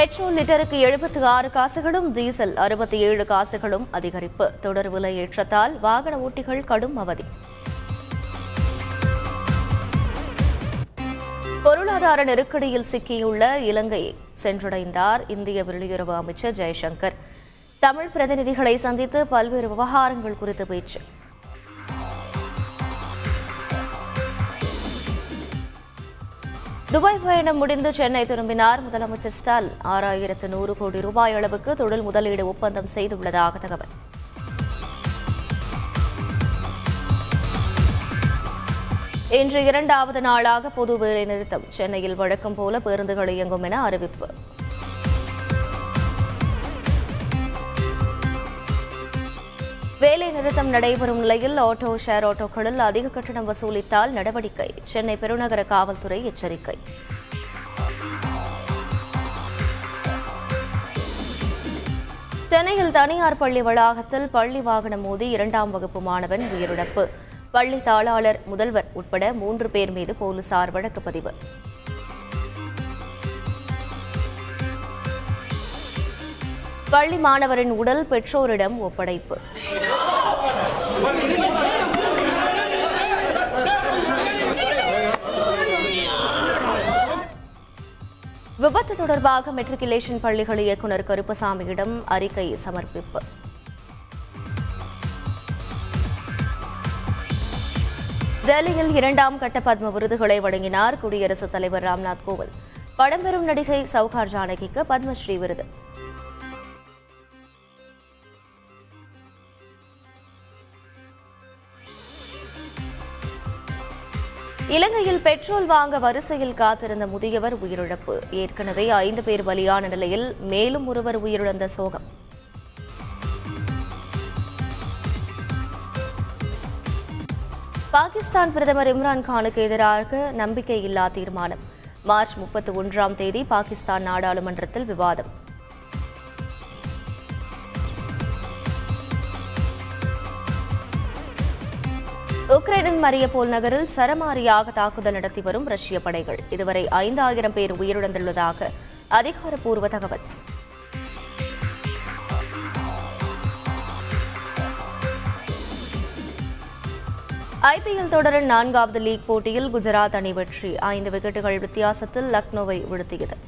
Petrol லிட்டருக்கு எழுபத்தி ஆறு காசுகளும் டீசல் அறுபத்தி ஏழு காசுகளும் அதிகரிப்பு. தொடர் விலை ஏற்றத்தால் வாகன ஓட்டிகள் கடும் அவதி. பொருளாதார நெருக்கடியில் சிக்கியுள்ள இலங்கையை சென்றடைந்தார் இந்திய வெளியுறவு அமைச்சர் ஜெய்சங்கர். தமிழ் பிரதிநிதிகளை சந்தித்து பல்வேறு விவகாரங்கள் குறித்து பேச்சு. துபாய் பயணம் முடிந்து சென்னை திரும்பினார் முதலமைச்சர் ஸ்டாலின். ஆறாயிரத்து நூறு கோடி ரூபாய் அளவுக்கு தொழில் முதலீடு ஒப்பந்தம் செய்துள்ளதாக தகவல். இன்று இரண்டாவது நாளாக பொது வேலைநிறுத்தம் சென்னையில் வழக்கம் போல பேருந்துகள் இயங்கும் என அறிவிப்பு. வேலை நிறுத்தம் நடைபெறும் நிலையில் ஆட்டோ ஷேர் ஆட்டோக்களில் அதிக கட்டணம் வசூலித்தால் நடவடிக்கை. சென்னை பெருநகர காவல்துறை எச்சரிக்கை. சென்னையில் தனியார் பள்ளி வளாகத்தில் பள்ளி வாகனம் மோதி இரண்டாம் வகுப்பு மாணவன் உயிரிழப்பு. பள்ளி தாளாளர் முதல்வர் உட்பட மூன்று பேர் மீது போலீசார் வழக்கு பதிவு. பள்ளி மாணவரின் உடல் பெற்றோரிடம் ஒப்படைப்பு. விபத்து தொடர்பாக மெட்ரிகுலேஷன் பள்ளிகள் இயக்குநர் கருப்பசாமியிடம் அறிக்கை சமர்ப்பிப்பு. டெல்லியில் இரண்டாம் கட்ட பத்ம விருதுகளை வழங்கினார் குடியரசுத் தலைவர் ராம்நாத் கோவிந்த். படம்பெறும் நடிகை சவுகார் ஜானகிக்கு பத்மஸ்ரீ விருது. இலங்கையில் பெட்ரோல் வாங்க வரிசையில் காத்திருந்த முதியவர் உயிரிழப்பு. ஏற்கனவே ஐந்து பேர் பலியான நிலையில் மேலும் ஒருவர் உயிரிழந்த சோகம். பாகிஸ்தான் பிரதமர் இம்ரான் கானுக்கு எதிராக நம்பிக்கையில்லா தீர்மானம். மார்ச் முப்பத்தி ஒன்றாம் தேதி பாகிஸ்தான் நாடாளுமன்றத்தில் விவாதம். உக்ரைனின் மரியபோல் நகரில் சரமாரியாக தாக்குதல் நடத்தி வரும் ரஷ்ய படைகள். இதுவரை ஐந்தாயிரம் பேர் உயிரிழந்துள்ளதாக அதிகாரப்பூர்வ தகவல். ஐபிஎல் தொடரின் நான்காவது லீக் போட்டியில் குஜராத் அணி வெற்றி. ஐந்து விக்கெட்டுகள் வித்தியாசத்தில் லக்னோவை வீழ்த்தியது.